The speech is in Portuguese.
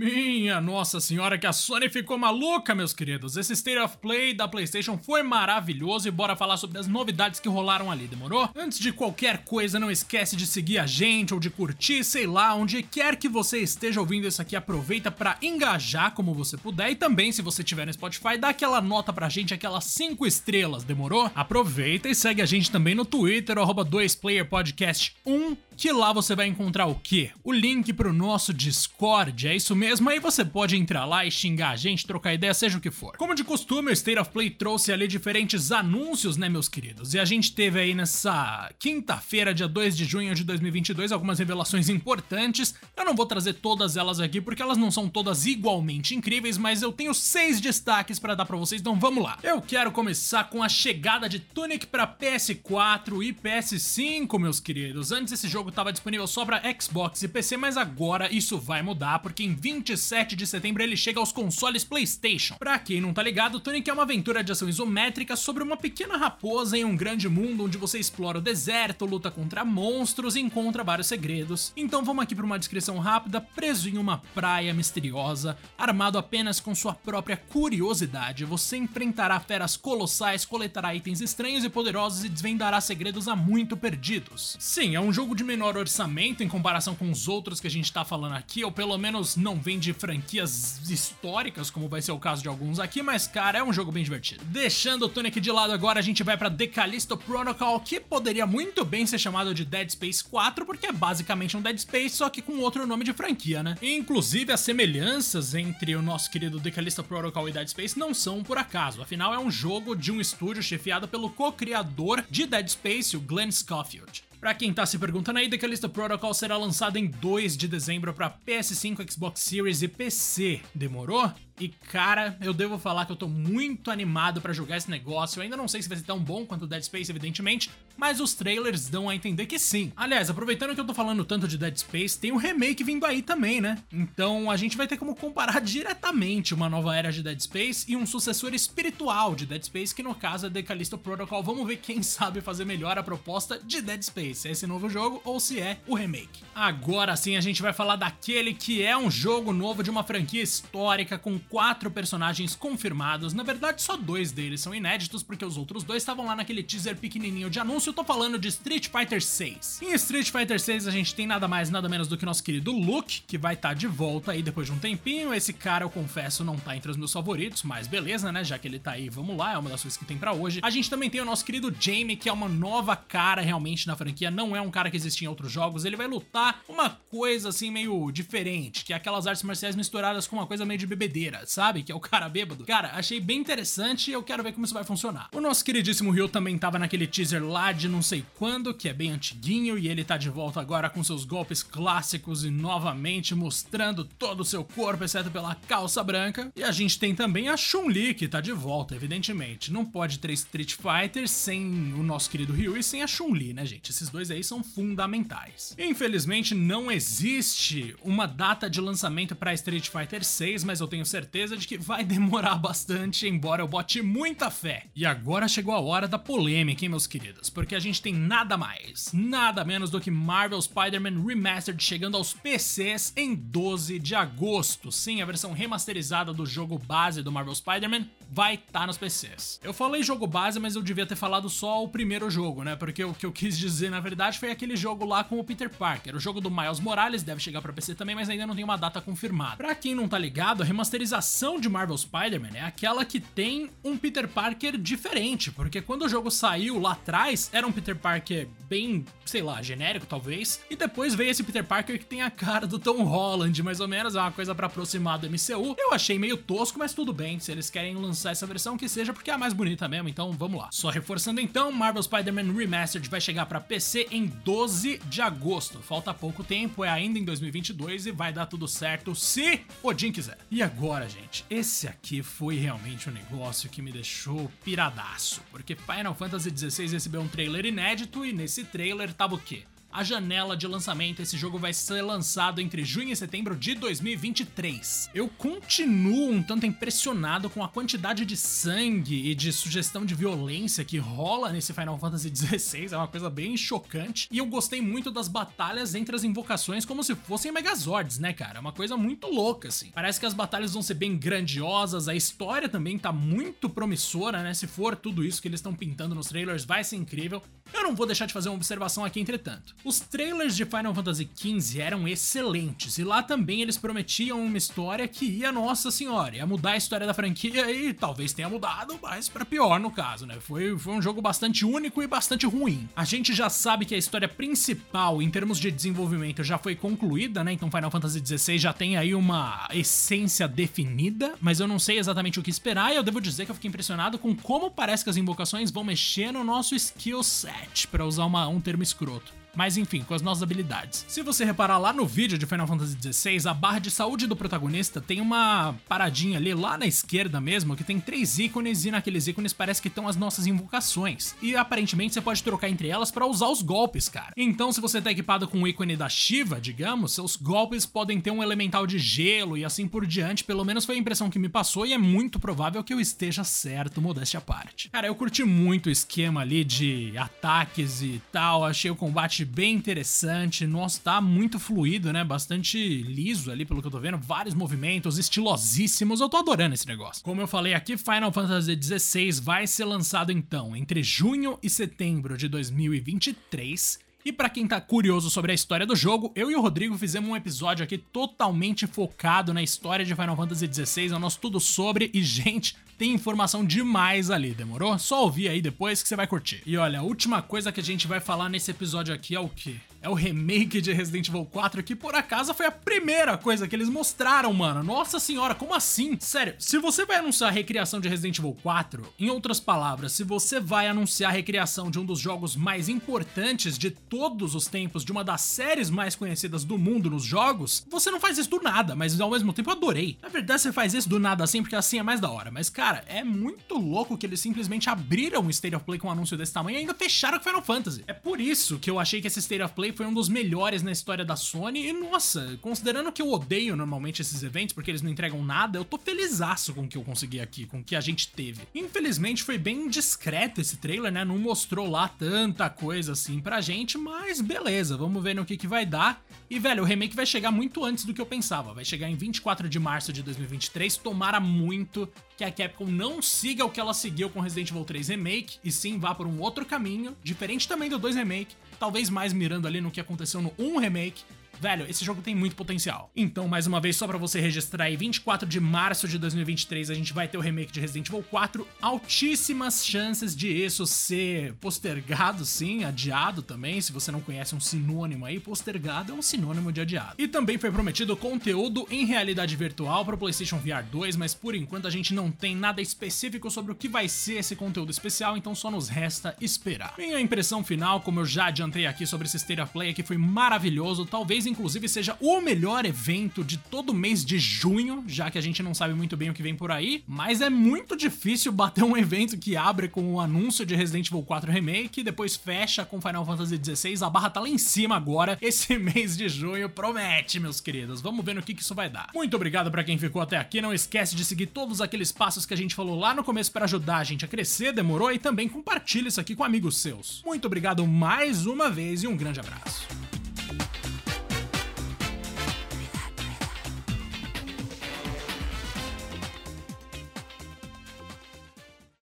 Minha nossa senhora, que a Sony ficou maluca, meus queridos. Esse State of Play da PlayStation foi maravilhoso e bora falar sobre as novidades que rolaram ali, demorou? Antes de qualquer coisa, não esquece de seguir a gente ou de curtir, sei lá, onde quer que você esteja ouvindo isso aqui, aproveita para engajar como você puder e também, se você tiver no Spotify, dá aquela nota pra gente, aquelas 5 estrelas, demorou? Aproveita e segue a gente também no Twitter, arroba 2playerpodcast1 que lá você vai encontrar o quê? O link pro nosso Discord, é isso mesmo? Aí você pode entrar lá e xingar a gente, trocar ideia, seja o que for. Como de costume, o State of Play trouxe ali diferentes anúncios, né, meus queridos? E a gente teve aí nessa quinta-feira, dia 2 de junho de 2022, algumas revelações importantes. Eu não vou trazer todas elas aqui porque elas não são todas igualmente incríveis, mas eu tenho seis destaques para dar para vocês, então vamos lá. Eu quero começar com a chegada de Tunic para PS4 e PS5, meus queridos. Antes esse jogo jogo estava disponível só para Xbox e PC, mas agora isso vai mudar, porque em 27 de setembro ele chega aos consoles PlayStation. Pra quem não tá ligado, Tunic é uma aventura de ação isométrica sobre uma pequena raposa em um grande mundo onde você explora o deserto, luta contra monstros e encontra vários segredos. Então vamos aqui para uma descrição rápida, preso em uma praia misteriosa, armado apenas com sua própria curiosidade, você enfrentará feras colossais, coletará itens estranhos e poderosos e desvendará segredos há muito perdidos. Sim, é um jogo de menor orçamento em comparação com os outros que a gente tá falando aqui, ou pelo menos não vem de franquias históricas, como vai ser o caso de alguns aqui, mas cara, é um jogo bem divertido. Deixando o Tunic de lado agora, a gente vai pra The Callisto Protocol, que poderia muito bem ser chamado de Dead Space 4, porque é basicamente um Dead Space, só que com outro nome de franquia, né? Inclusive, as semelhanças entre o nosso querido The Callisto Protocol e Dead Space não são por acaso, afinal é um jogo de um estúdio chefiado pelo co-criador de Dead Space, o Glenn Schofield. Pra quem tá se perguntando aí, The Callisto Protocol será lançado em 2 de dezembro para PS5, Xbox Series e PC. Demorou? E cara, eu devo falar que eu tô muito animado para jogar esse negócio. Eu ainda não sei se vai ser tão bom quanto Dead Space, evidentemente, mas os trailers dão a entender que sim. Aliás, aproveitando que eu tô falando tanto de Dead Space, tem um remake vindo aí também, né? Então a gente vai ter como comparar diretamente uma nova era de Dead Space e um sucessor espiritual de Dead Space, que no caso é The Callisto Protocol. Vamos ver quem sabe fazer melhor a proposta de Dead Space, se é esse novo jogo ou se é o remake. Agora sim a gente vai falar daquele que é um jogo novo de uma franquia histórica com quatro personagens confirmados. Na verdade, só dois deles são inéditos, porque os outros dois estavam lá naquele teaser pequenininho de anúncio. Eu tô falando de Street Fighter 6. Em Street Fighter 6 a gente tem nada mais, nada menos do que nosso querido Luke, que vai estar tá de volta aí depois de um tempinho. Esse cara, eu confesso, não tá entre os meus favoritos, mas beleza, né? Já que ele tá aí, vamos lá, é uma das coisas que tem para hoje. A gente também tem o nosso querido Jamie, que é uma nova cara realmente na franquia. Não é um cara que existia em outros jogos. Ele vai lutar uma coisa assim meio diferente, que é aquelas artes marciais misturadas com uma coisa meio de bebedeira sabe? Que é o cara bêbado. Cara, achei bem interessante e eu quero ver como isso vai funcionar. O nosso queridíssimo Ryu também tava naquele teaser lá de não sei quando, que é bem antiguinho, e ele tá de volta agora com seus golpes clássicos e novamente mostrando todo o seu corpo, exceto pela calça branca. E a gente tem também a Chun-Li, que tá de volta, evidentemente. Não pode ter Street Fighter sem o nosso querido Ryu e sem a Chun-Li, né, gente? Esses dois aí são fundamentais. Infelizmente, não existe uma data de lançamento para Street Fighter 6, mas eu tenho certeza certeza de que vai demorar bastante, embora eu bote muita fé. E agora chegou a hora da polêmica, hein, meus queridos? Porque a gente tem nada mais, nada menos do que Marvel Spider-Man Remastered chegando aos PCs em 12 de agosto. Sim, a versão remasterizada do jogo base do Marvel Spider-Man vai estar tá nos PCs. Eu falei jogo base, mas eu devia ter falado só o primeiro jogo, né? Porque o que eu quis dizer, na verdade, foi aquele jogo lá com o Peter Parker. O jogo do Miles Morales deve chegar para PC também, mas ainda não tem uma data confirmada. Pra quem não tá ligado, a remasterização de Marvel Spider-Man é aquela que tem um Peter Parker diferente, porque quando o jogo saiu lá atrás, era um Peter Parker bem, sei lá, genérico talvez, e depois veio esse Peter Parker que tem a cara do Tom Holland, mais ou menos, é uma coisa para aproximar do MCU. Eu achei meio tosco, mas tudo bem, se eles querem lançar essa versão que seja porque é a mais bonita mesmo, então vamos lá. Só reforçando então, Marvel Spider-Man Remastered vai chegar para PC em 12 de agosto. Falta pouco tempo, é ainda em 2022 e vai dar tudo certo se Odin quiser. E agora, gente, esse aqui foi realmente um negócio que me deixou piradaço, porque Final Fantasy XVI recebeu um trailer inédito e nesse trailer tava o quê? A janela de lançamento. Esse jogo vai ser lançado entre junho e setembro de 2023. Eu continuo um tanto impressionado com a quantidade de sangue e de sugestão de violência que rola nesse Final Fantasy XVI. É uma coisa bem chocante. E eu gostei muito das batalhas entre as invocações como se fossem Megazords, né, cara? É uma coisa muito louca, assim. Parece que as batalhas vão ser bem grandiosas, a história também tá muito promissora, né? Se for tudo isso que eles estão pintando nos trailers, vai ser incrível. Eu não vou deixar de fazer uma observação aqui, entretanto. Os trailers de Final Fantasy XV eram excelentes, e lá também eles prometiam uma história que ia, nossa senhora, ia mudar a história da franquia e talvez tenha mudado, mas para pior no caso, né? Foi, foi um jogo bastante único e bastante ruim. A gente já sabe que a história principal, em termos de desenvolvimento, já foi concluída, né? Então Final Fantasy XVI já tem aí uma essência definida, mas eu não sei exatamente o que esperar, e eu devo dizer que eu fiquei impressionado com como parece que as invocações vão mexer no nosso skill set, para usar uma, um termo escroto. Mas enfim, com as nossas habilidades. Se você reparar lá no vídeo de Final Fantasy XVI, a barra de saúde do protagonista tem uma paradinha ali lá na esquerda mesmo, que tem três ícones e naqueles ícones parece que estão as nossas invocações. E aparentemente você pode trocar entre elas para usar os golpes, cara. Então se você tá equipado com o ícone da Shiva, digamos, seus golpes podem ter um elemental de gelo e assim por diante, pelo menos foi a impressão que me passou e é muito provável que eu esteja certo, modéstia à parte. Cara, eu curti muito o esquema ali de ataques e tal, achei o combate bem interessante. Nossa, tá muito fluido, né? Bastante liso ali, pelo que eu tô vendo. Vários movimentos estilosíssimos. Eu tô adorando esse negócio. Como eu falei aqui, Final Fantasy XVI vai ser lançado então entre junho e setembro de 2023. E para quem tá curioso sobre a história do jogo, eu e o Rodrigo fizemos um episódio aqui totalmente focado na história de Final Fantasy XVI, é o nosso tudo sobre e gente, tem informação demais ali, demorou? Só ouvir aí depois que você vai curtir. E olha, a última coisa que a gente vai falar nesse episódio aqui é o quê? é o remake de Resident Evil 4, que por acaso foi a primeira coisa que eles mostraram, mano. Nossa senhora, como assim? Sério, se você vai anunciar a recriação de Resident Evil 4, em outras palavras, se você vai anunciar a recriação de um dos jogos mais importantes de todos os tempos, de uma das séries mais conhecidas do mundo nos jogos, você não faz isso do nada, mas ao mesmo tempo adorei. Na verdade, você faz isso do nada assim, porque assim é mais da hora. Mas, cara, é muito louco que eles simplesmente abriram o State of Play com um anúncio desse tamanho e ainda fecharam com Final Fantasy. É por isso que eu achei que esse State of Play foi um dos melhores na história da Sony. E nossa, considerando que eu odeio normalmente esses eventos porque eles não entregam nada, eu tô felizaço com o que eu consegui aqui, com o que a gente teve. Infelizmente foi bem discreto esse trailer, né? Não mostrou lá tanta coisa assim pra gente, mas beleza, vamos ver no que, que vai dar. E velho, o remake vai chegar muito antes do que eu pensava. Vai chegar em 24 de março de 2023. Tomara muito que a Capcom não siga o que ela seguiu com Resident Evil 3 Remake e sim vá por um outro caminho, diferente também do 2 Remake talvez mais mirando ali no que aconteceu no 1 Remake, velho, esse jogo tem muito potencial. Então, mais uma vez, só para você registrar aí, 24 de março de 2023 a gente vai ter o remake de Resident Evil 4. Altíssimas chances de isso ser postergado, sim, adiado também. Se você não conhece um sinônimo aí, postergado é um sinônimo de adiado. E também foi prometido conteúdo em realidade virtual para o PlayStation VR 2, mas por enquanto a gente não tem nada específico sobre o que vai ser esse conteúdo especial, então só nos resta esperar. Minha impressão final, como eu já adiantei aqui sobre esse State of Play, é que foi maravilhoso, talvez inclusive seja o melhor evento de todo mês de junho, já que a gente não sabe muito bem o que vem por aí, mas é muito difícil bater um evento que abre com o anúncio de Resident Evil 4 Remake e depois fecha com Final Fantasy XVI. A barra tá lá em cima agora. Esse mês de junho promete, meus queridos. Vamos ver no que, que isso vai dar. Muito obrigado para quem ficou até aqui. Não esquece de seguir todos aqueles passos que a gente falou lá no começo para ajudar a gente a crescer, demorou? E também compartilha isso aqui com amigos seus. Muito obrigado mais uma vez e um grande abraço.